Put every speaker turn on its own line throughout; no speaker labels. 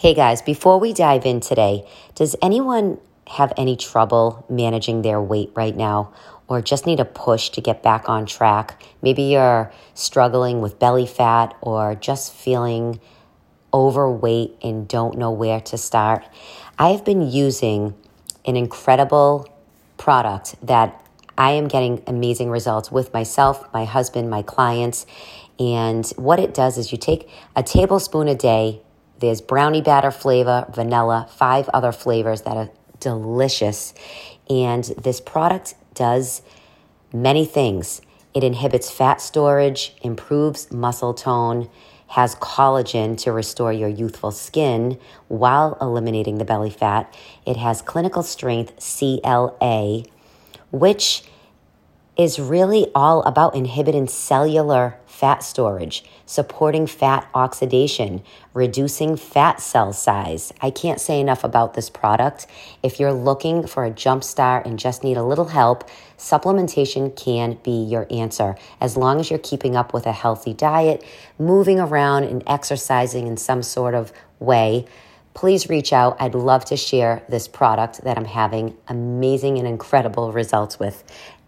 Hey guys, before we dive in today, does anyone have any trouble managing their weight right now or just need a push to get back on track? Maybe you're struggling with belly fat or just feeling overweight and don't know where to start. I have been using an incredible product that I am getting amazing results with myself, my husband, my clients. And what it does is you take a tablespoon a day there's brownie batter flavor, vanilla, five other flavors that are delicious. And this product does many things. It inhibits fat storage, improves muscle tone, has collagen to restore your youthful skin while eliminating the belly fat. It has clinical strength CLA, which is really all about inhibiting cellular fat storage, supporting fat oxidation, reducing fat cell size. I can't say enough about this product. If you're looking for a jump start and just need a little help, supplementation can be your answer. As long as you're keeping up with a healthy diet, moving around and exercising in some sort of way, please reach out. I'd love to share this product that I'm having amazing and incredible results with.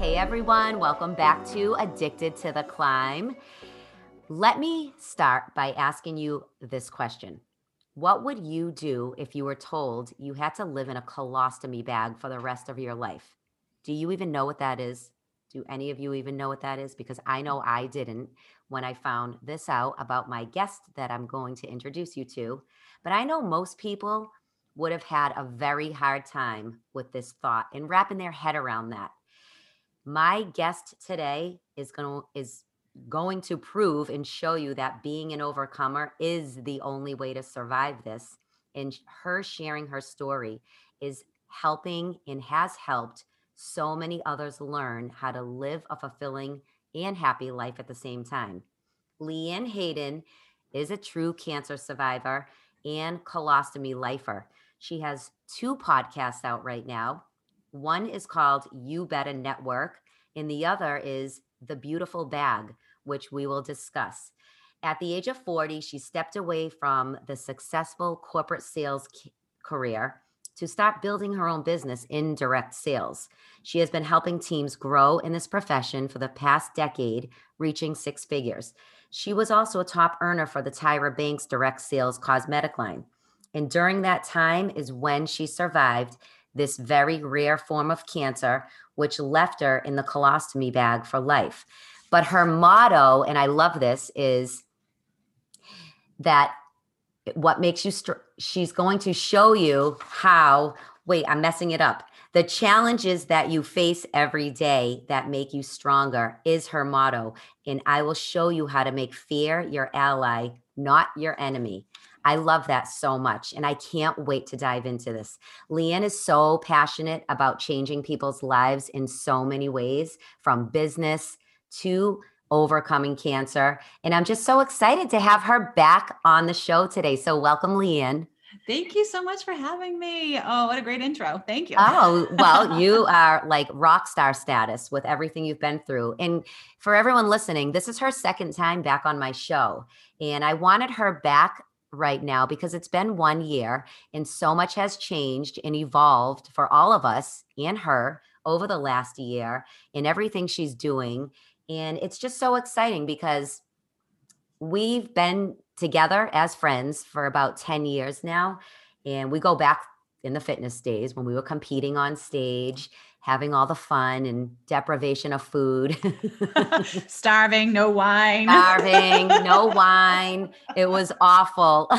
Hey everyone, welcome back to Addicted to the Climb. Let me start by asking you this question. What would you do if you were told you had to live in a colostomy bag for the rest of your life? Do you even know what that is? Do any of you even know what that is? Because I know I didn't when I found this out about my guest that I'm going to introduce you to. But I know most people would have had a very hard time with this thought and wrapping their head around that. My guest today is going to is going to prove and show you that being an overcomer is the only way to survive this. And her sharing her story is helping and has helped so many others learn how to live a fulfilling and happy life at the same time. LeeAnne Hayden is a true cancer survivor and colostomy lifer. She has two podcasts out right now one is called You Better Network, and the other is The Beautiful Bag, which we will discuss. At the age of 40, she stepped away from the successful corporate sales career to start building her own business in direct sales. She has been helping teams grow in this profession for the past decade, reaching six figures. She was also a top earner for the Tyra Banks direct sales cosmetic line. And during that time is when she survived this very rare form of cancer, which left her in the colostomy bag for life. But her motto, and I love this, is that what makes you, str- she's going to show you how, wait, I'm messing it up. The challenges that you face every day that make you stronger is her motto. And I will show you how to make fear your ally, not your enemy. I love that so much. And I can't wait to dive into this. LeeAnne is so passionate about changing people's lives in so many ways from business to overcoming cancer. And I'm just so excited to have her back on the show today. So, welcome, LeeAnne.
Thank you so much for having me. Oh, what a great intro. Thank you.
Oh, well, you are like rock star status with everything you've been through. And for everyone listening, this is her second time back on my show. And I wanted her back right now because it's been one year and so much has changed and evolved for all of us and her over the last year in everything she's doing. And it's just so exciting because we've been together as friends for about 10 years now. And we go back in the fitness days when we were competing on stage having all the fun and deprivation of food.
Starving, no wine.
Starving, no wine. It was awful.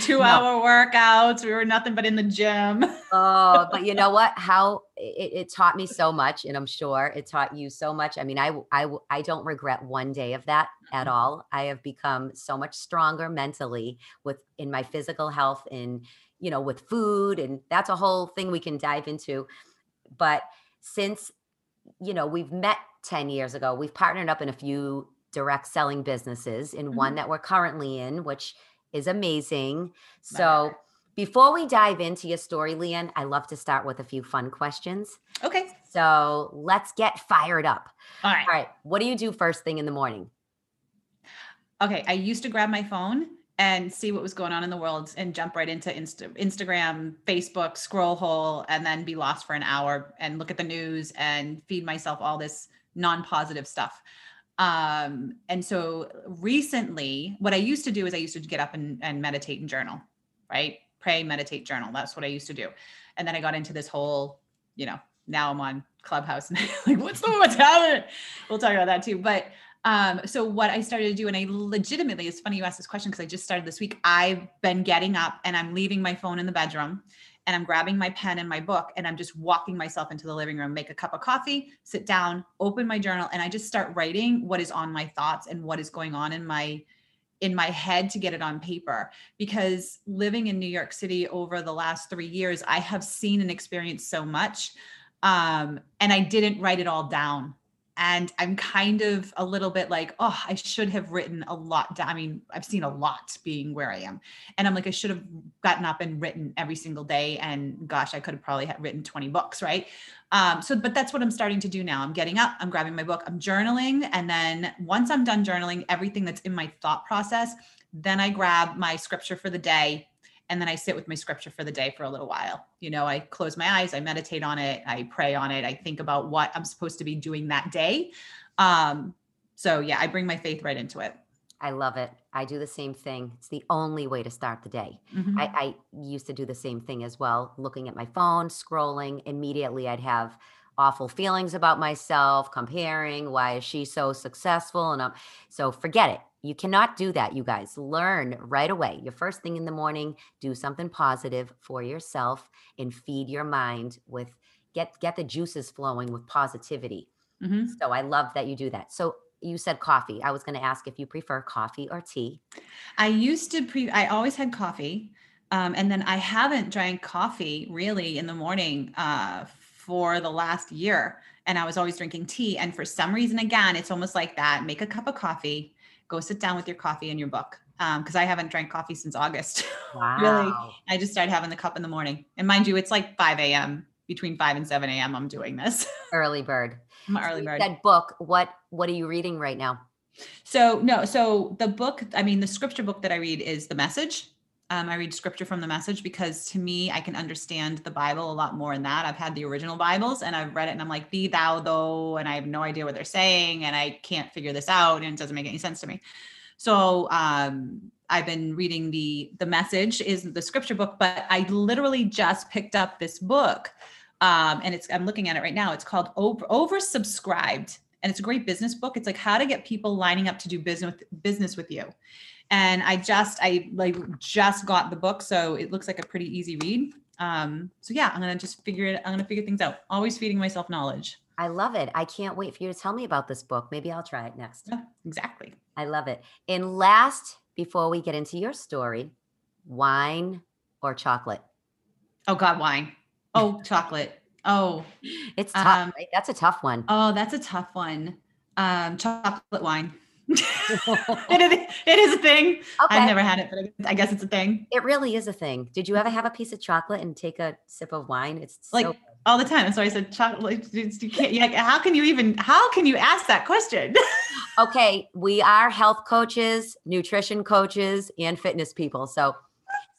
Two no. hour workouts. We were nothing but in the gym.
oh, but you know what? How it, it, taught me so much, and I'm sure it taught you so much. I mean, I, I, I don't regret one day of that at all. I have become so much stronger mentally with in my physical health and you know, with food. And that's a whole thing we can dive into. But since, you know, we've met 10 years ago, we've partnered up in a few direct selling businesses in mm-hmm. one that we're currently in, which is amazing. So, before we dive into your story, LeeAnne, I love to start with a few fun questions.
Okay.
So let's get fired up.
All right.
All right. What do you do first thing in the morning?
Okay. I used to grab my phone and see what was going on in the world and jump right into Insta- Instagram, Facebook, scroll hole, and then be lost for an hour and look at the news and feed myself all this non positive stuff. Um, and so recently, what I used to do is I used to get up and, and meditate and journal, right? Pray, meditate, journal. That's what I used to do. And then I got into this whole, you know, now I'm on Clubhouse and like, what's the what's happening? We'll talk about that too. But um, so what I started to do, and I legitimately, it's funny you asked this question because I just started this week. I've been getting up and I'm leaving my phone in the bedroom and I'm grabbing my pen and my book and I'm just walking myself into the living room, make a cup of coffee, sit down, open my journal, and I just start writing what is on my thoughts and what is going on in my in my head to get it on paper. Because living in New York City over the last 3 years I have seen and experienced so much um, and I didn't write it all down and I'm kind of a little bit like, oh, I should have written a lot. I mean, I've seen a lot being where I am, and I'm like, I should have gotten up and written every single day. And gosh, I could have probably written 20 books, right? Um, so, but that's what I'm starting to do now. I'm getting up, I'm grabbing my book, I'm journaling, and then once I'm done journaling, everything that's in my thought process, then I grab my scripture for the day and then I sit with my scripture for the day for a little while. You know, I close my eyes, I meditate on it, I pray on it, I think about what I'm supposed to be doing that day. Um, so yeah, I bring my faith right into it.
I love it. I do the same thing. It's the only way to start the day. Mm-hmm. I, I used to do the same thing as well, looking at my phone, scrolling. Immediately, I'd have awful feelings about myself, comparing why is she so successful, and I'm, so forget it. You cannot do that, you guys. Learn right away. Your first thing in the morning, do something positive for yourself and feed your mind with get get the juices flowing with positivity. Mm-hmm. So I love that you do that. So you said coffee. I was going to ask if you prefer coffee or tea.
I used to pre I always had coffee. Um, and then I haven't drank coffee really in the morning uh, for the last year. And I was always drinking tea. And for some reason, again, it's almost like that. Make a cup of coffee, go sit down with your coffee and your book because um, I haven't drank coffee since August.
Wow.
really, I just started having the cup in the morning. And mind you, it's like 5 a.m. Between 5 and 7 a.m. I'm doing this.
Early bird.
I'm early bird.
That book. What What are you reading right now?
So no, so the book. I mean, the scripture book that I read is the Message. Um, I read scripture from the Message because to me, I can understand the Bible a lot more in that. I've had the original Bibles and I've read it, and I'm like, "Be thou though," and I have no idea what they're saying, and I can't figure this out, and it doesn't make any sense to me. So um, I've been reading the the message is the scripture book, but I literally just picked up this book, um, and it's I'm looking at it right now. It's called Over Oversubscribed, and it's a great business book. It's like how to get people lining up to do business business with you. And I just I like just got the book, so it looks like a pretty easy read. Um, so yeah, I'm gonna just figure it. I'm gonna figure things out. Always feeding myself knowledge.
I love it. I can't wait for you to tell me about this book. Maybe I'll try it next.
Yeah, exactly.
I love it. And last, before we get into your story, wine or chocolate?
Oh God, wine. Oh, chocolate. Oh,
it's tough. Um, right? That's a tough one.
Oh, that's a tough one. Um, chocolate wine. it, is, it is a thing. Okay. I've never had it, but I guess it's a thing.
It really is a thing. Did you ever have a piece of chocolate and take a sip of wine? It's
like so- all the time. So I said chocolate. You can't, how can you even? How can you ask that question?
okay, we are health coaches, nutrition coaches, and fitness people. So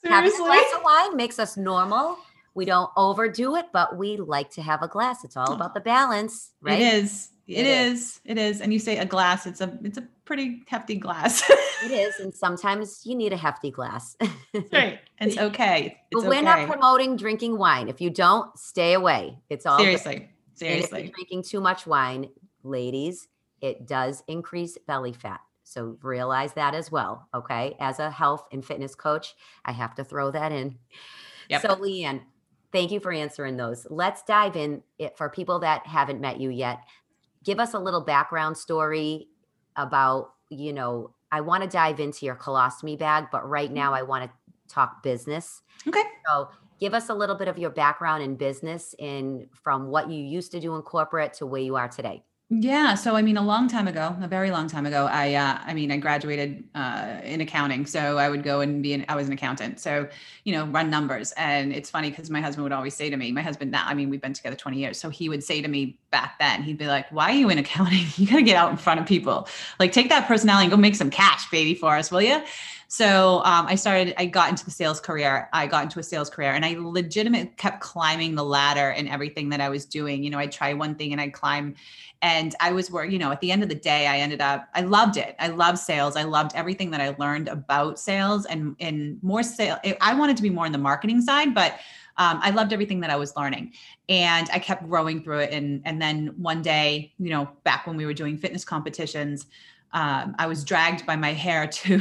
Seriously? having a glass of wine makes us normal. We don't overdo it, but we like to have a glass. It's all oh. about the balance, right?
It is. It, it is. is. It is. And you say a glass, it's a it's a pretty hefty glass.
it is. And sometimes you need a hefty glass.
right. It's okay. It's
but we're okay. not promoting drinking wine. If you don't, stay away. It's all
seriously. Good. Seriously.
if you're drinking too much wine, ladies, it does increase belly fat. So realize that as well. Okay. As a health and fitness coach, I have to throw that in. Yep. So LeeAnne, thank you for answering those. Let's dive in it for people that haven't met you yet give us a little background story about, you know, I want to dive into your colostomy bag, but right now mm-hmm. I want to talk business.
Okay.
So give us a little bit of your background in business and from what you used to do in corporate to where you are today.
Yeah. So, I mean, a long time ago, a very long time ago, I, uh, I mean, I graduated uh, in accounting. So I would go and be an, I was an accountant. So, you know, run numbers. And it's funny because my husband would always say to me, my husband now, I mean, we've been together 20 years. So he would say to me back then, he'd be like, why are you in accounting? You got to get out in front of people. Like take that personality and go make some cash, baby, for us, will you? So um, I started, I got into the sales career. I got into a sales career and I legitimately kept climbing the ladder in everything that I was doing. You know, I'd try one thing and I'd climb. And I was where, you know, at the end of the day, I ended up, I loved it. I loved sales. I loved everything that I learned about sales and, and more sale. I wanted to be more in the marketing side, but um, I loved everything that I was learning and I kept growing through it. And, and then one day, you know, back when we were doing fitness competitions, um, I was dragged by my hair to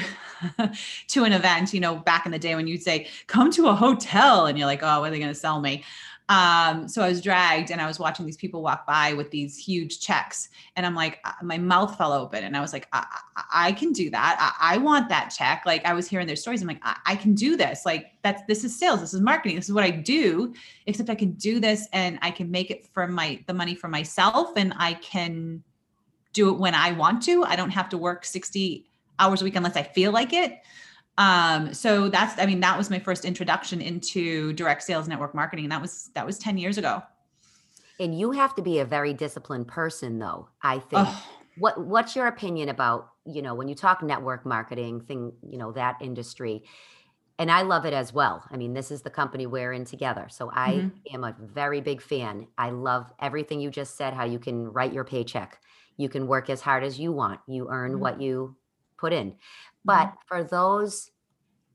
to an event. You know, back in the day when you'd say, "Come to a hotel," and you're like, "Oh, what are they going to sell me?" Um, so I was dragged, and I was watching these people walk by with these huge checks, and I'm like, uh, my mouth fell open, and I was like, I, I, can do that. I, I, want that check. Like I was hearing their stories. I'm like, I, I can do this. Like that's this is sales. This is marketing. This is what I do. Except I can do this, and I can make it from my the money for myself, and I can do it when I want to. I don't have to work 60 hours a week unless I feel like it. Um, so that's, I mean, that was my first introduction into direct sales network marketing. And that was, that was 10 years ago.
And you have to be a very disciplined person though, I think. Oh. What, what's your opinion about, you know, when you talk network marketing thing, you know, that industry, and I love it as well. I mean, this is the company we're in together. So I mm-hmm. am a very big fan. I love everything you just said, how you can write your paycheck you can work as hard as you want you earn mm-hmm. what you put in but mm-hmm. for those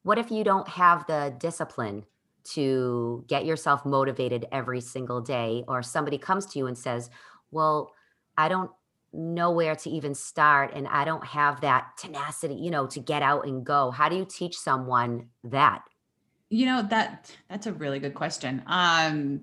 what if you don't have the discipline to get yourself motivated every single day or somebody comes to you and says well i don't know where to even start and i don't have that tenacity you know to get out and go how do you teach someone that
you know that that's a really good question um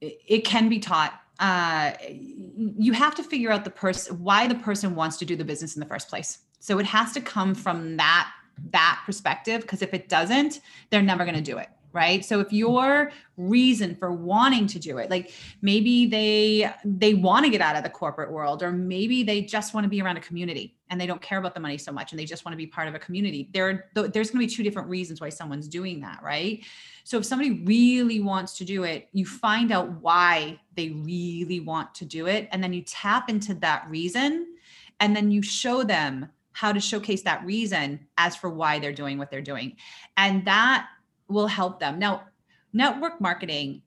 it, can be taught uh, you have to figure out the person why the person wants to do the business in the first place. So it has to come from that that perspective because if it doesn't, they're never going to do it right? So if your reason for wanting to do it like maybe they they want to get out of the corporate world or maybe they just want to be around a community and they don't care about the money so much and they just want to be part of a community. There there's going to be two different reasons why someone's doing that right? So if somebody really wants to do it you find out why they really want to do it and then you tap into that reason and then you show them how to showcase that reason as for why they're doing what they're doing. And that will help them. Now, network marketing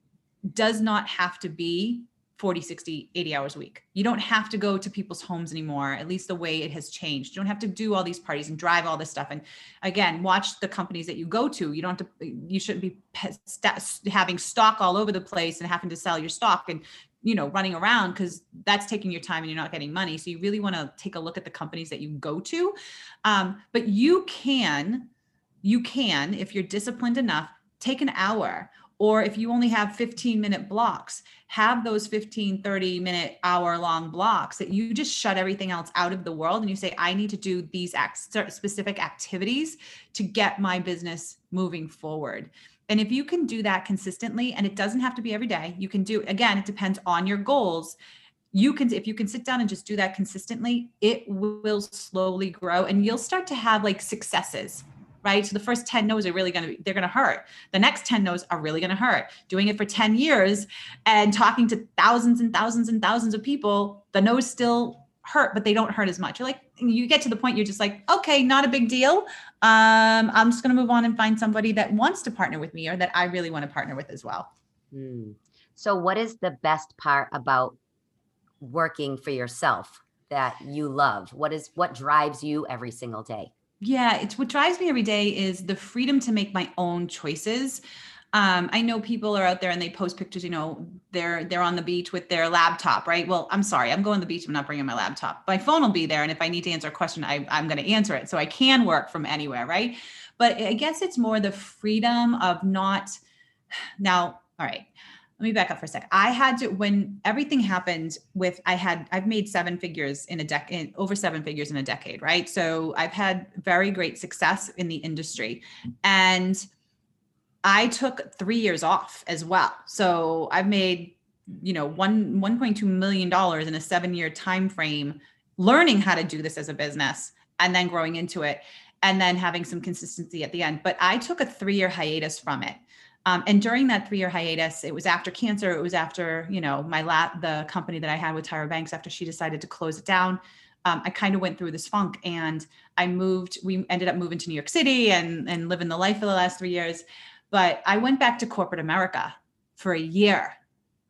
does not have to be 40, 60, 80 hours a week. You don't have to go to people's homes anymore, at least the way it has changed. You don't have to do all these parties and drive all this stuff. And again, watch the companies that you go to. You don't have to, you shouldn't be having stock all over the place and having to sell your stock and, you know, running around because that's taking your time and you're not getting money. So you really want to take a look at the companies that you go to. Um, but you can you can, if you're disciplined enough, take an hour. Or if you only have 15 minute blocks, have those 15, 30 minute, hour long blocks that you just shut everything else out of the world and you say, I need to do these specific activities to get my business moving forward. And if you can do that consistently, and it doesn't have to be every day, you can do, again, it depends on your goals you can if you can sit down and just do that consistently it will slowly grow and you'll start to have like successes right? So the first 10 no's are really going to, they're going to hurt. The next 10 no's are really going to hurt. Doing it for 10 years and talking to thousands and thousands and thousands of people, the no's still hurt, but they don't hurt as much. You're like, you get to the point, you're just like, okay, not a big deal. Um, I'm just going to move on and find somebody that wants to partner with me or that I really want to partner with as well.
Hmm. So, what is the best part about working for yourself that you love? What is what drives you every single day?
Yeah, it's what drives me every day is the freedom to make my own choices. Um, I know people are out there and they post pictures, you know, they're they're on the beach with their laptop, right? Well, I'm sorry, I'm going to the beach, I'm not bringing my laptop. My phone will be there. And if I need to answer a question, I, I'm going to answer it. So I can work from anywhere, right? But I guess it's more the freedom of not now, all right let me back up for a sec. I had to when everything happened with I had I've made seven figures in a decade over seven figures in a decade, right? So I've had very great success in the industry. And I took 3 years off as well. So I've made you know 1 1.2 million dollars in a 7-year time frame learning how to do this as a business and then growing into it and then having some consistency at the end. But I took a 3-year hiatus from it um, and during that three year hiatus, it was after cancer. It was after, you know, my lab, the company that I had with Tyra Banks, after she decided to close it down. Um, I kind of went through this funk and I moved, we ended up moving to New York City and, and living the life for the last three years. But I went back to corporate America for a year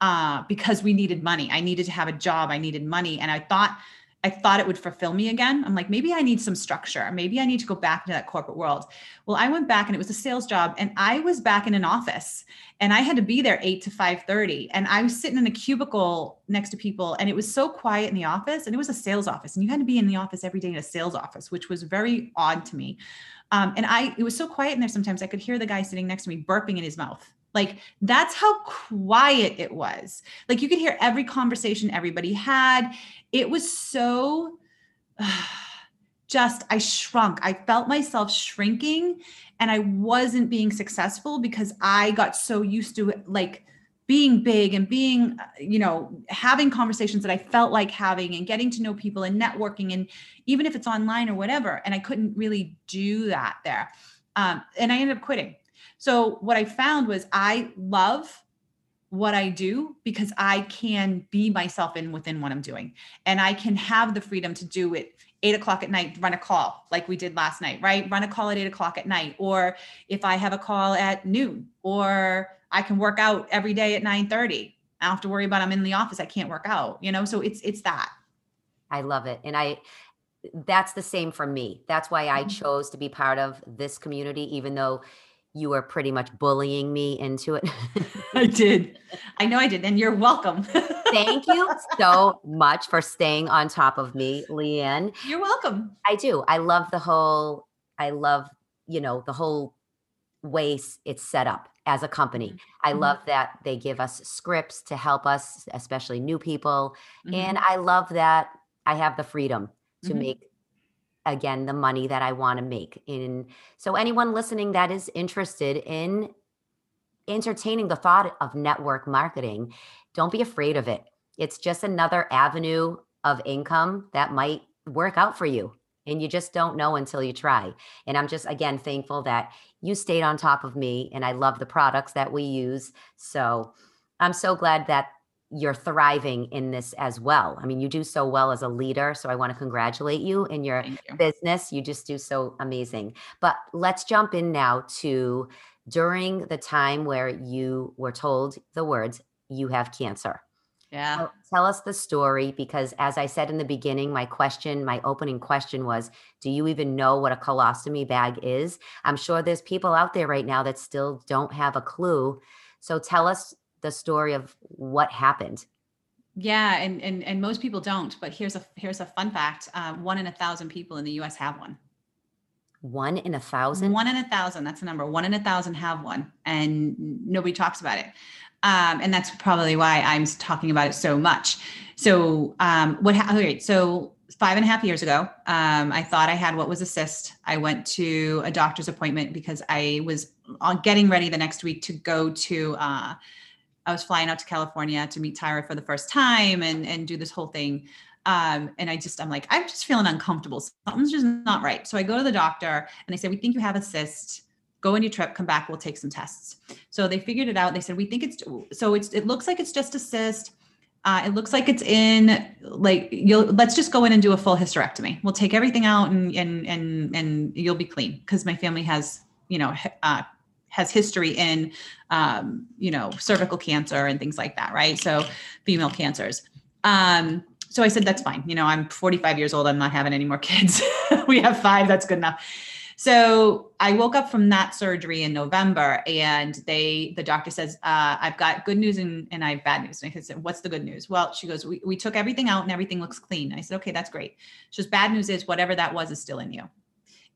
uh, because we needed money. I needed to have a job. I needed money. And I thought I thought it would fulfill me again. I'm like, maybe I need some structure. Maybe I need to go back into that corporate world. Well, I went back and it was a sales job and I was back in an office and I had to be there 8 to 5:30 and I was sitting in a cubicle next to people and it was so quiet in the office and it was a sales office and you had to be in the office every day in a sales office, which was very odd to me. Um, and I it was so quiet in there sometimes I could hear the guy sitting next to me burping in his mouth. Like that's how quiet it was. Like you could hear every conversation everybody had it was so uh, just I shrunk. I felt myself shrinking and I wasn't being successful because I got so used to it, like being big and being uh, you know having conversations that I felt like having and getting to know people and networking and even if it's online or whatever and I couldn't really do that there. Um, and I ended up quitting. So what I found was I love what I do because I can be myself in within what I'm doing. And I can have the freedom to do it eight o'clock at night, run a call like we did last night, right? Run a call at eight o'clock at night. Or if I have a call at noon, or I can work out every day at 9 30. I don't have to worry about I'm in the office. I can't work out, you know? So it's it's that.
I love it. And I that's the same for me. That's why I mm-hmm. chose to be part of this community, even though you were pretty much bullying me into it.
I did. I know I did. And you're welcome.
Thank you so much for staying on top of me, LeeAnne.
You're welcome.
I do. I love the whole, I love, you know, the whole way it's set up as a company. I mm-hmm. love that they give us scripts to help us, especially new people. Mm-hmm. And I love that I have the freedom to mm-hmm. make again the money that I want to make. In so anyone listening that is interested in entertaining the thought of network marketing, don't be afraid of it. It's just another avenue of income that might work out for you. And you just don't know until you try. And I'm just, again, thankful that you stayed on top of me and I love the products that we use. So I'm so glad that you're thriving in this as well. I mean, you do so well as a leader. So I want to congratulate you in your you. business. You just do so amazing. But let's jump in now to during the time where you were told the words, you have cancer.
Yeah.
Tell, tell us the story because, as I said in the beginning, my question, my opening question was Do you even know what a colostomy bag is? I'm sure there's people out there right now that still don't have a clue. So tell us the story of what happened.
Yeah, and and and most people don't. But here's a here's a fun fact: uh, one in a thousand people in the U.S. have one.
One in a thousand.
One in a thousand. That's the number. One in a thousand have one, and nobody talks about it. Um, and that's probably why I'm talking about it so much. So, um, what? Ha- okay, so five and a half years ago, um, I thought I had what was a cyst. I went to a doctor's appointment because I was getting ready the next week to go to. Uh, I was flying out to California to meet Tyra for the first time and and do this whole thing. Um, and I just I'm like I'm just feeling uncomfortable. Something's just not right. So I go to the doctor and they say we think you have a cyst. Go on your trip, come back, we'll take some tests. So they figured it out. They said we think it's so it's it looks like it's just a cyst. Uh, it looks like it's in like you'll let's just go in and do a full hysterectomy. We'll take everything out and and and and you'll be clean because my family has you know uh, has history in um, you know cervical cancer and things like that right? So female cancers. Um, so i said that's fine. You know i'm 45 years old. I'm not having any more kids. We have five. That's good enough. So i woke up from that surgery in november and they the doctor says uh, i've got good news and, and i have bad news. And i said what's the good news? Well she goes we, we took everything out and everything looks clean. I said okay that's great. She just bad news is whatever that was is still in you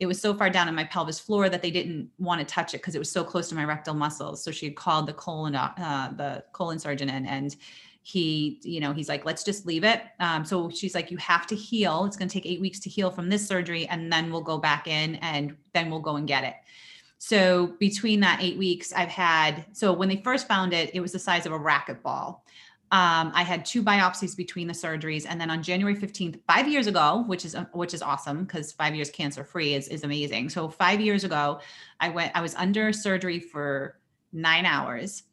it was so far down in my pelvis floor that they didn't want to touch it because it was so close to my rectal muscles. So she had called the colon, uh, the colon surgeon in, and he, you know, he's like, let's just leave it. Um, so she's like, you have to heal. It's going to take eight weeks to heal from this surgery, and then we'll go back in, and then we'll go and get it. So between that eight weeks, I've had. So when they first found it, it was the size of a racquetball. Um, I had two biopsies between the surgeries, and then on January 15th, five years ago, which is which is awesome because five years cancer free is is amazing. So five years ago, I went. I was under surgery for nine hours.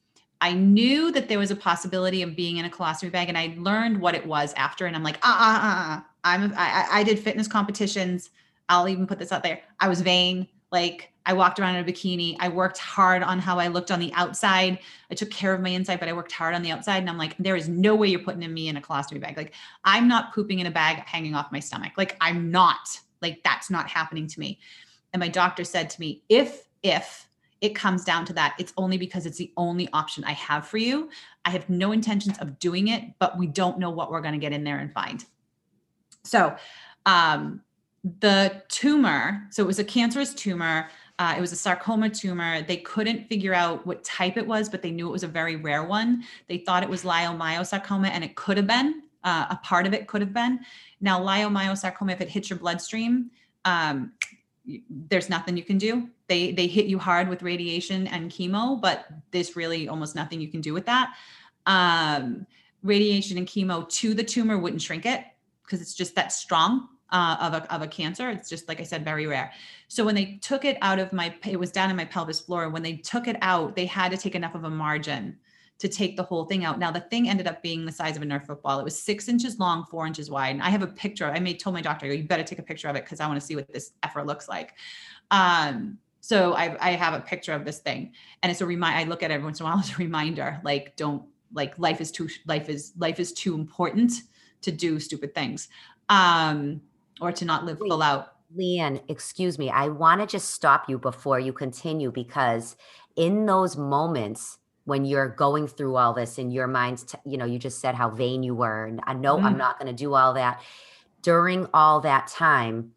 I knew that there was a possibility of being in a colostomy bag, and I learned what it was after. And I'm like, ah, ah, ah, ah. I'm. I, I did fitness competitions. I'll even put this out there. I was vain. Like I walked around in a bikini. I worked hard on how I looked on the outside. I took care of my inside, but I worked hard on the outside. And I'm like, there is no way you're putting me in a colostomy bag. Like, I'm not pooping in a bag hanging off my stomach. Like, I'm not. Like, that's not happening to me. And my doctor said to me, if, if it comes down to that, it's only because it's the only option I have for you. I have no intentions of doing it, but we don't know what we're going to get in there and find. So, um, the tumor, so it was a cancerous tumor uh, it was a sarcoma tumor. They couldn't figure out what type it was, but they knew it was a very rare one. They thought it was leiomyosarcoma, and it could have been uh, a part of it. Could have been. Now, leiomyosarcoma, if it hits your bloodstream, um, there's nothing you can do. They they hit you hard with radiation and chemo, but there's really almost nothing you can do with that. Um, radiation and chemo to the tumor wouldn't shrink it because it's just that strong uh, of, a, of a cancer. It's just, like I said, very rare. So when they took it out of my, it was down in my pelvis floor. When they took it out, they had to take enough of a margin to take the whole thing out. Now the thing ended up being the size of a Nerf football. It was six inches long, four inches wide. And I have a picture. I made told my doctor, you better take a picture of it because I want to see what this effort looks like. Um, so I, I have a picture of this thing, and it's a remind. I look at it every once in a while as a reminder, like don't like life is too life is life is too important to do stupid things. Um, or to not live Wait, full out.
LeeAnne, excuse me. I want to just stop you before you continue because in those moments when you're going through all this in your mind, t- you know, you just said how vain you were. And I know mm-hmm. I'm not going to do all that. During all that time,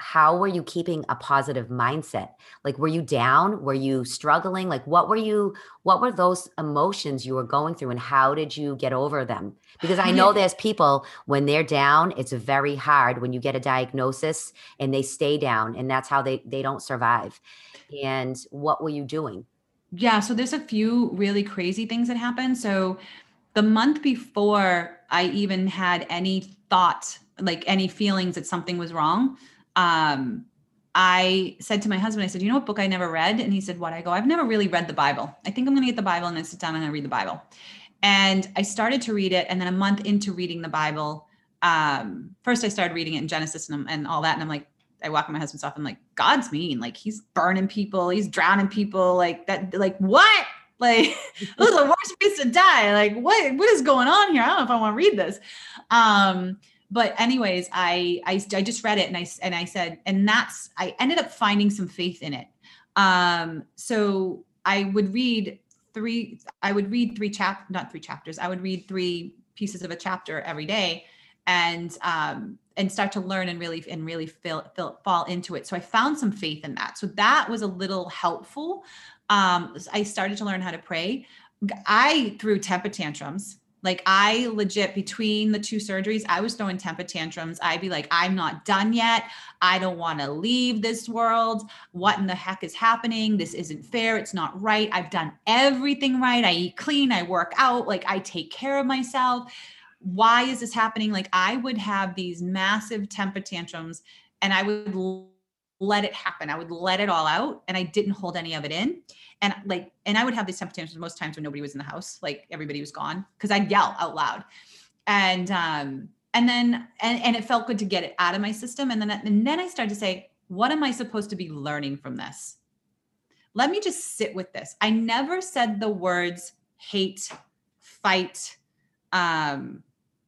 how were you keeping a positive mindset? Like were you down? Were you struggling? Like what were you what were those emotions you were going through and how did you get over them? Because i know there's people when they're down it's very hard when you get a diagnosis and they stay down and that's how they they don't survive. And what were you doing?
Yeah so there's a few really crazy things that happened. So the month before i even had any thought like any feelings that something was wrong um, I said to my husband, I said, you know what book I never read? And he said, what? I go, I've never really read the Bible. I think I'm going to get the Bible and then sit down and I read the Bible. And I started to read it. And then a month into reading the Bible, um, first I started reading it in Genesis and, and all that. And I'm like, I walk in my husband's off and like, God's mean. Like he's burning people. He's drowning people like that. Like what? Like this is the worst place to die. Like what, what is going on here? I don't know if I want to read this. Um, but anyways I, I i just read it and i and i said and that's i ended up finding some faith in it. Um so i would read three i would read three chap not three chapters i would read three pieces of a chapter every day and um and start to learn and really and really feel, feel fall into it. So i found some faith in that. So that was a little helpful. Um i started to learn how to pray. I threw temper tantrums like I legit between the two surgeries, I was throwing temper tantrums. I'd be like, I'm not done yet. I don't want to leave this world. What in the heck is happening? This isn't fair. It's not right. I've done everything right. I eat clean. I work out. Like I take care of myself. Why is this happening? Like I would have these massive temper tantrums and I would let it happen. I would let it all out and I didn't hold any of it in and like and i would have these temper tantrums most times when nobody was in the house like everybody was gone because i'd yell out loud. And um and then and, and it felt good to get it out of my system. And then and then i started to say what am i supposed to be learning from this? Let me just sit with this. I never said the words hate fight um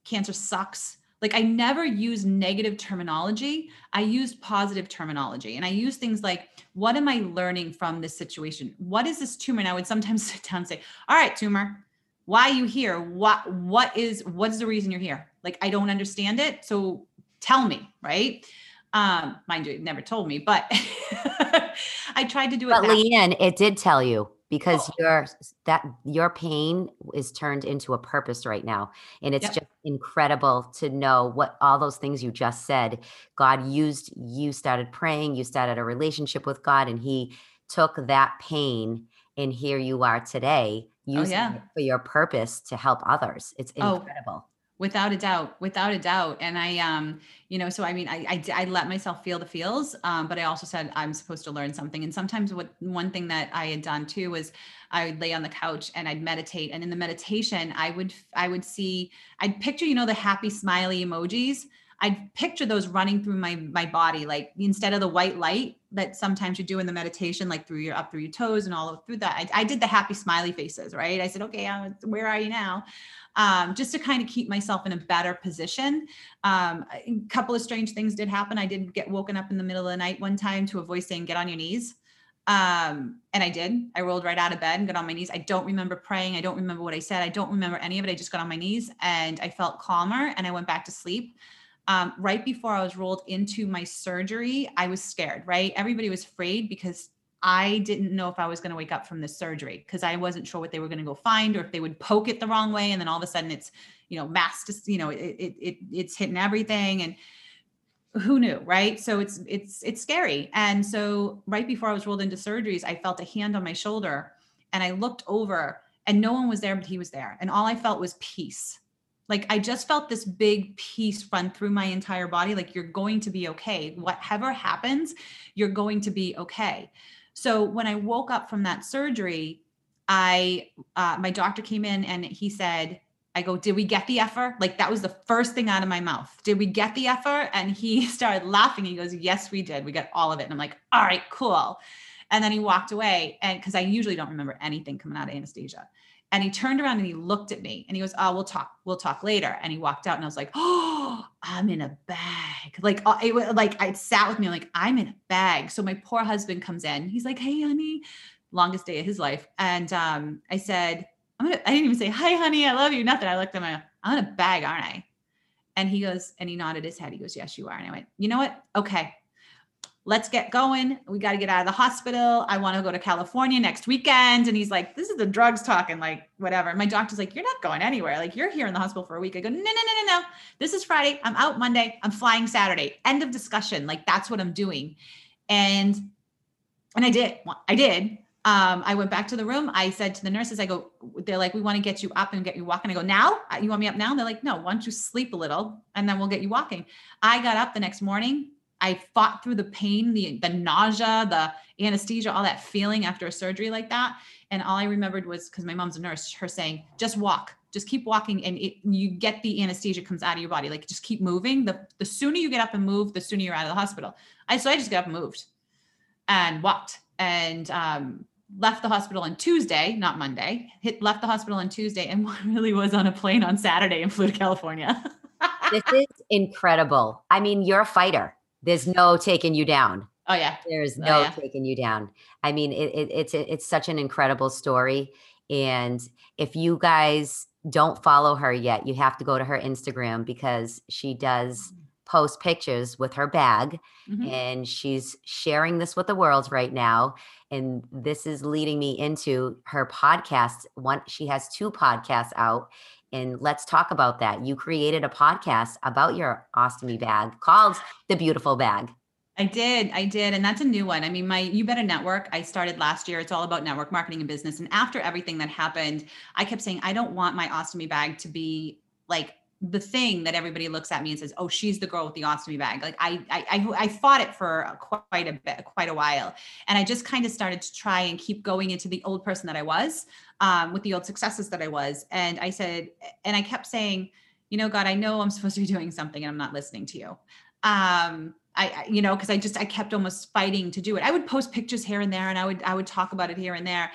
cancer sucks like I never use negative terminology. I used positive terminology. And I use things like, what am I learning from this situation? What is this tumor? And I would sometimes sit down and say, all right, tumor, why are you here? What what is what is the reason you're here? Like I don't understand it. So tell me, right? Um, mind you, it never told me, but I tried to do it.
But
that-
LeeAnne, it did tell you because
Oh.
your that your pain is turned into a purpose right now. And it's
Yep.
just incredible to know what all those things you just said. God used you started praying, you started a relationship with God, and He took that pain, and here you are today oh, using
Oh, yeah.
it for your purpose to help others. It's
Oh. Without a doubt without a doubt and i um you know so i mean I, I let myself feel the feels um but i also said i'm supposed to learn something and sometimes what one thing that i had done too was i would lay on the couch and i'd meditate and in the meditation i would i would see i'd picture you know the happy smiley emojis I'd picture those running through my my body, like instead of the white light that sometimes you do in the meditation, like through your up through your toes and all through that. I, I did the happy smiley faces, right? I said, okay, uh, where are you now? Um, just to kind of keep myself in a better position. Um, a couple of strange things did happen. I did get woken up in the middle of the night one time to a voice saying, "Get on your knees." Um, and I did. I rolled right out of bed and got on my knees. I don't remember praying. I don't remember what I said. I don't remember any of it. I just got on my knees and I felt calmer and I went back to sleep. Um, right before I was rolled into my surgery, I was scared, right? Everybody was afraid because I didn't know if I was going to wake up from this surgery because I wasn't sure what they were going to go find or if they would poke it the wrong way and then all of a sudden it's you know mass you know it, it, it it's hitting everything and who knew right? So it's it's it's scary. And so right before I was rolled into surgeries I felt a hand on my shoulder and I looked over and no one was there but he was there and all I felt was peace. Like I just felt this big peace run through my entire body like you're going to be okay. Whatever happens you're going to be okay so when I woke up from that surgery, I uh, my doctor came in and he said, I go, did we get the effer? Like that was the first thing out of my mouth. Did we get the effer? And he started laughing. He goes, Yes, we did. We got all of it. And I'm like, all right, cool. And then he walked away. And because I usually don't remember anything coming out of anesthesia. And he turned around and he looked at me and he goes, Oh, we'll talk. We'll talk later. And he walked out and I was like, Oh, I'm in a bag. Like, uh, it was like, it sat with me like, I'm in a bag. So my poor husband comes in. He's like, Hey, honey, longest day of his life. And um, I said, I'm gonna, I didn't even say, Hi, honey, I love you. Nothing. I looked at him, I'm in a bag, aren't I? And he goes, and he nodded his head. He goes, Yes, you are. And I went, You know what? Okay let's get going. We got to get out of the hospital. I want to go to California next weekend. And he's like, this is the drugs talking, like whatever. And my doctor's like, you're not going anywhere. Like you're here in the hospital for a week. I go, no, no, no, no, no. This is Friday. I'm out Monday. I'm flying Saturday. End of discussion. Like that's what I'm doing. And, and I did, I did. Um, I went back to the room. I said to the nurses, I go, they're like, we want to get you up and get you walking. I go, now you want me up now? And they're like, no, why don't you sleep a little and then we'll get you walking. I got up the next morning I fought through the pain, the the nausea, the anesthesia, all that feeling after a surgery like that. And all I remembered was because my mom's a nurse, her saying, just walk, just keep walking. And it, you get the anesthesia comes out of your body. Like just keep moving. The, the sooner you get up and move, the sooner you're out of the hospital. I, so I just got up and moved and walked and, um, left the hospital on Tuesday, not Monday, hit, left the hospital on Tuesday and really was on a plane on Saturday and flew to California.
this is incredible. I mean, you're a fighter. There's no taking you down.
oh yeah.
There's
Oh,
no
yeah.
taking you down. I mean, it, it, it's it's such an incredible story. And if you guys don't follow her yet, you have to go to her Instagram because she does post pictures with her bag
Mhm.
and she's sharing this with the world right now. And this is leading me into her podcast. One, she has two podcasts out. And let's talk about that. You created a podcast about your ostomy bag called The Beautiful Bag.
I did. I did. And that's a new one. I mean, my You Better Network, I started last year. It's all about network marketing and business. And after everything that happened, I kept saying, I don't want my ostomy bag to be like the thing that everybody looks at me and says, "Oh, she's the girl with the ostomy bag." Like I, I, I, fought it for quite a bit, quite a while, and I just kind of started to try and keep going into the old person that I was, um, with the old successes that I was. And I said, and I kept saying, you know, God, I know I'm supposed to be doing something, and I'm not listening to you. Um, I, I- you know, because I just I kept almost fighting to do it. I would post pictures here and there, and I would I would talk about it here and there.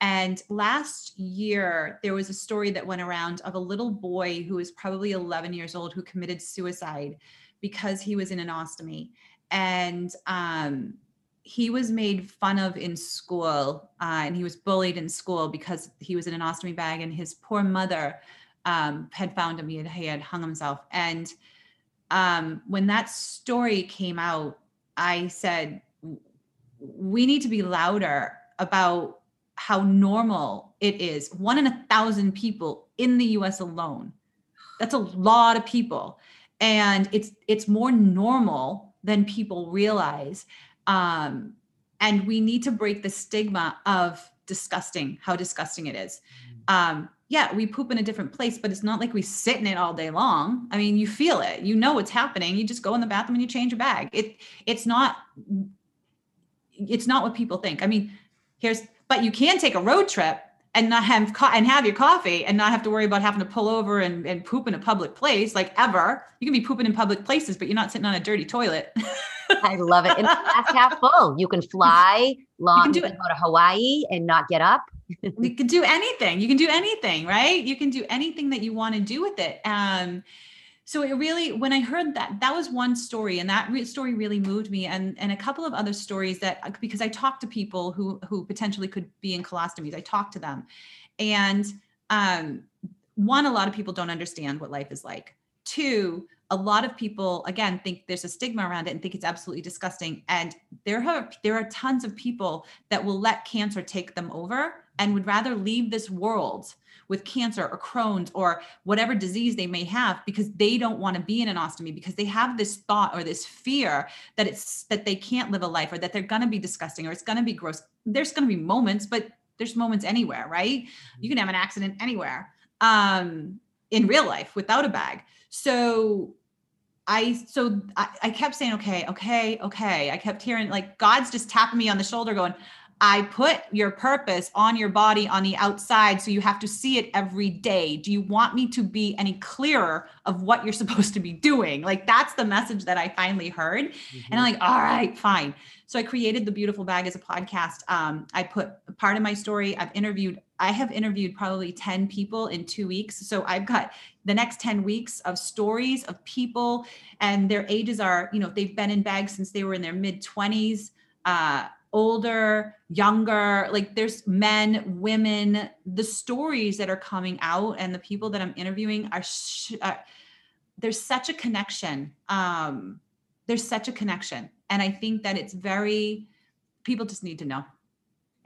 And last year, there was a story that went around of a little boy who was probably 11 years old who committed suicide because he was in an ostomy. And um, he was made fun of in school uh, and he was bullied in school because he was in an ostomy bag and his poor mother um, had found him. He had, he had hung himself. And um, when that story came out, I said, we need to be louder about how normal it is. One in a thousand people in the US alone. That's a lot of people. And it's it's more normal than people realize. Um, and we need to break the stigma of disgusting, how disgusting it is. Mm. Um, yeah, we poop in a different place, but it's not like we sit in it all day long. I mean, you feel it, you know what's happening. You just go in the bathroom and you change your bag. It it's not it's not what people think. I mean, here's but you can take a road trip and not have co- and have your coffee and not have to worry about having to pull over and, and poop in a public place like ever. You can be pooping in public places, but you're not sitting on a dirty toilet.
I love it. And that's half full. You can fly long. You can, do you can go to Hawaii and not get up.
you can do anything. You can do anything, right? You can do anything that you want to do with it. Um, so it really, when I heard that, that was one story, and that re- story really moved me, and and a couple of other stories that uh, because I talked to people who who potentially could be in colostomies. I talked to them, and um, one, a lot of people don't understand what life is like. Two, a lot of people again think there's a stigma around it and think it's absolutely disgusting and there are there are tons of people that will let cancer take them over and would rather leave this world with cancer or Crohn's or whatever disease they may have because they don't want to be in an ostomy because they have this thought or this fear that it's that they can't live a life or that they're going to be disgusting or it's going to be gross. There's going to be moments, but there's moments anywhere, right? You can have an accident anywhere um, in real life without a bag. So I so I, I, kept saying, okay, okay, okay. I kept hearing like God's just tapping me on the shoulder, going, I put your purpose on your body on the outside, so you have to see it every day. Do you want me to be any clearer of what you're supposed to be doing? Like that's the message that I finally heard. Mm-hmm. And I'm like, all right, fine. So I created the beautiful bag as a podcast. Um, I put part of my story. I've interviewed. I have interviewed probably 10 people in two weeks. So I've got the next 10 weeks of stories of people and their ages are, you know, they've been in bags since they were in their mid 20s, uh, older, younger, like there's men, women, the stories that are coming out and the people that I'm interviewing are, sh- uh, there's such a connection. Um, there's such a connection and I think that it's very, people just need to know.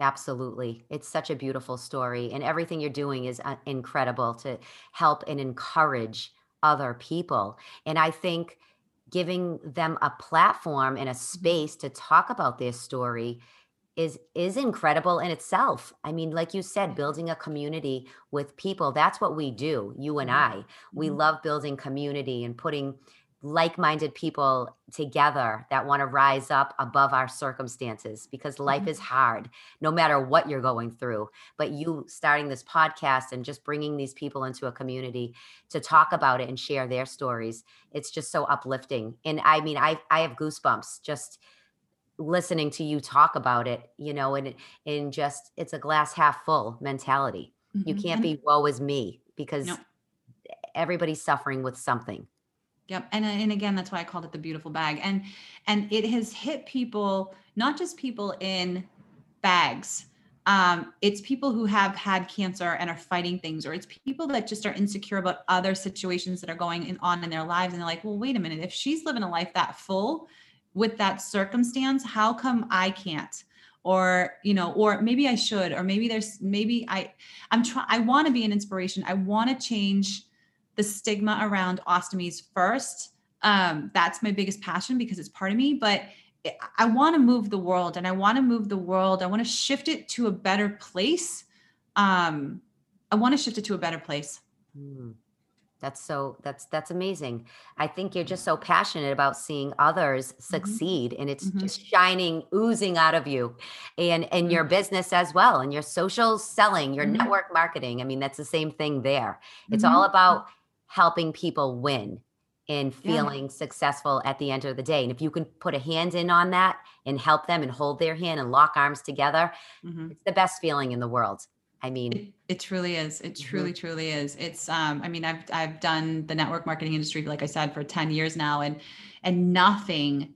Absolutely. It's such a beautiful story. And everything you're doing is uh, incredible to help and encourage other people. And I think giving them a platform and a mm-hmm. space to talk about their story is is incredible in itself. I mean, like you said, building a community with people, that's what we do, you and mm-hmm. I. We mm-hmm. love building community and putting like-minded people together that want to rise up above our circumstances because life mm-hmm. is hard no matter what you're going through but you starting this podcast and just bringing these people into a community to talk about it and share their stories it's just so uplifting and i mean i i have goosebumps just listening to you talk about it you know and in just it's a glass half full mentality mm-hmm. you can't be woe is me because no. everybody's suffering with something
Yep. And and again, that's why I called it the beautiful bag. And and it has hit people, not just people in bags. Um, it's people who have had cancer and are fighting things, or it's people that just are insecure about other situations that are going in, on in their lives. And they're like, well, wait a minute, if she's living a life that full with that circumstance, how come I can't? Or, you know, or maybe I should, or maybe there's maybe I I'm trying I want to be an inspiration. I want to change the stigma around ostomies first. Um, that's my biggest passion because it's part of me. But I want to move the world and I want to move the world. I want to shift it to a better place. Um, I want to shift it to a better place. Mm.
That's so that's that's amazing. I think you're just so passionate about seeing others mm-hmm. succeed mm-hmm. and it's mm-hmm. just shining oozing out of you and and your mm-hmm. business as well and your social selling, your mm-hmm. network marketing. I mean that's the same thing there. It's all about helping people win and feeling yeah. successful at the end of the day. And if you can put a hand in on that and help them and hold their hand and lock arms together, mm-hmm. it's the best feeling in the world. I mean,
it, it truly is. It mm-hmm. truly, mm-hmm. truly is. It's, um, I mean, I've, I've done the network marketing industry, like I said, for 10 years now and, and nothing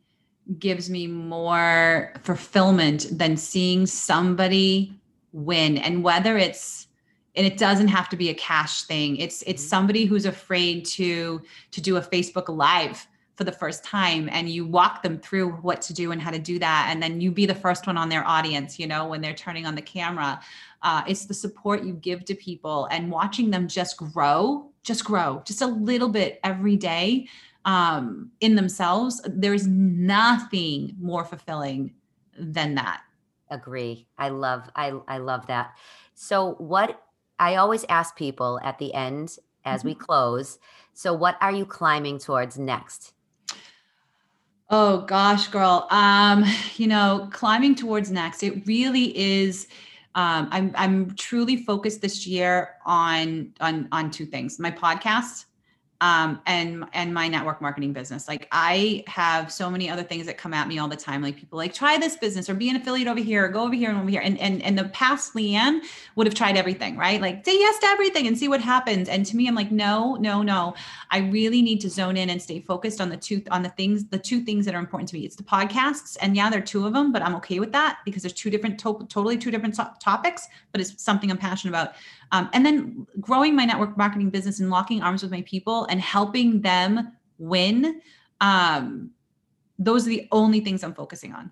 gives me more fulfillment than seeing somebody win. And whether it's, and it doesn't have to be a cash thing. It's it's mm-hmm. somebody who's afraid to to do a facebook live for the first time and you walk them through what to do and how to do that and then you be the first one on their audience you know when they're turning on the camera. Uh, it's the support you give to people and watching them just grow just grow just a little bit every day um, in themselves there's nothing more fulfilling than that.
Agree. I love i i love that. So what i always ask people at the end as we mm-hmm. close so what are you climbing towards next
oh gosh girl um you know climbing towards next it really is um, I'm I'm truly focused this year on on on two things: my podcast um, and and my network marketing business. Like I have so many other things that come at me all the time. Like people like try this business or be an affiliate over here, or go over here and over here. And and and the past LeeAnne would have tried everything, right? Like say yes to everything and see what happens. And to me, I'm like, no, no, no. I really need to zone in and stay focused on the two on the things, the two things that are important to me. It's the podcasts, and yeah, there are two of them, but I'm okay with that because there's two different, to- totally two different to- topics, but it's something I'm passionate about. Um, and then growing my network marketing business and locking arms with my people and helping them win. Um, those are the only things I'm focusing on.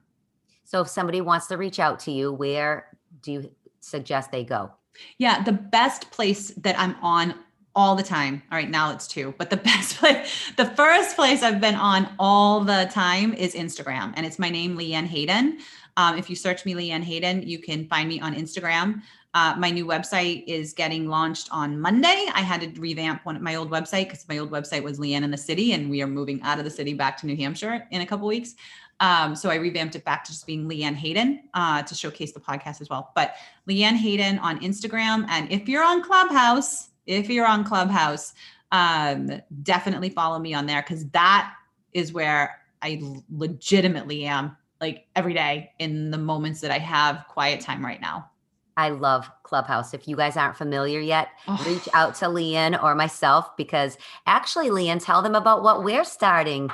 So if somebody wants to reach out to you, where do you suggest they go?
Yeah, the best place that I'm on all the time. All right, now it's two, but the best place, the first place I've been on all the time is Instagram, and it's my name, LeeAnne Hayden. Um, if you search me, LeeAnne Hayden, you can find me on Instagram. Uh, my new website is getting launched on Monday. I had to revamp one my old website because my old website was LeeAnne in the City, and we are moving out of the city back to New Hampshire in a couple weeks. Um, so I revamped it back to just being LeeAnne Hayden uh, to showcase the podcast as well. But LeeAnne Hayden on Instagram, and if you're on Clubhouse, if you're on Clubhouse, um, definitely follow me on there because that is where I legitimately am like every day in the moments that I have quiet time right now.
I love Clubhouse. If you guys aren't familiar yet, oh. reach out to LeeAnne or myself because actually, LeeAnne, tell them about what we're starting.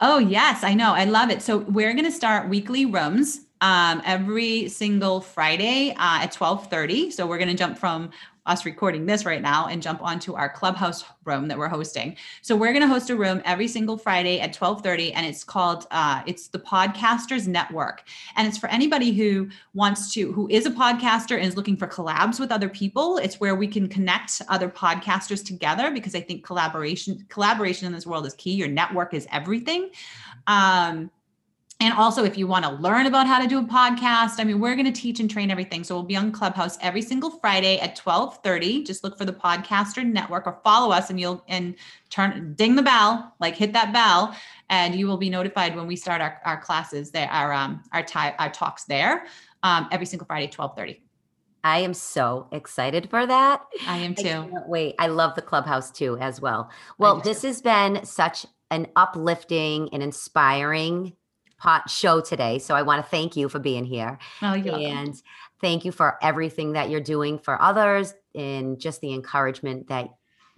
Oh, yes, I know. I love it. So, we're going to start weekly rooms um, every single Friday uh, at 12:30. So we're going to jump from us recording this right now and jump onto our clubhouse room that we're hosting. So we're going to host a room every single Friday at 12:30 and it's called uh, it's the Podcasters Network. And it's for anybody who wants to who is a podcaster and is looking for collabs with other people. It's where we can connect other podcasters together because I think collaboration collaboration in this world is key. Your network is everything. Um, and also, if you want to learn about how to do a podcast, I mean, we're going to teach and train everything. So we'll be on Clubhouse every single Friday at 1230. Just look for the Podcaster Network or follow us and you'll and turn ding the bell, like hit that bell, and you will be notified when we start our, our classes there, our um our, ty- our talks there um, every single Friday, 1230.
I am so excited for that.
I am too.
I wait, I love the clubhouse too, as well. Well, this has been such an uplifting and inspiring pot show today. So I want to thank you for being here.
Oh,
and welcome. thank you for everything that you're doing for others and just the encouragement that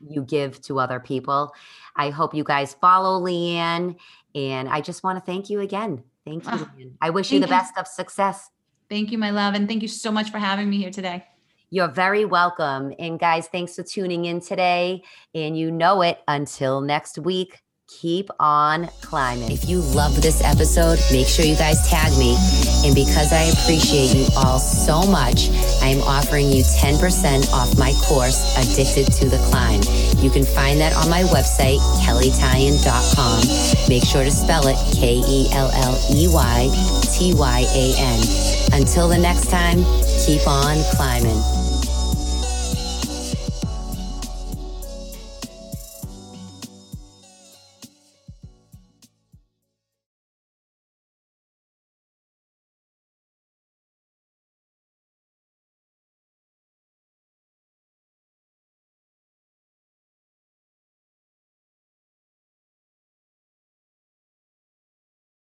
you give to other people. I hope you guys follow LeeAnne. And I just want to thank you again. Thank you. Oh, I wish you the best of success.
Thank you, my love. And thank you so much for having me here today.
You're very welcome. And guys, thanks for tuning in today. And you know it until next week keep on climbing. If you love this episode, make sure you guys tag me. And because I appreciate you all so much, I am offering you 10% off my course, Addicted to the Climb. You can find that on my website, kelleytyan.com. Make sure to spell it K E L L E Y T Y A N. Until the next time, keep on climbing.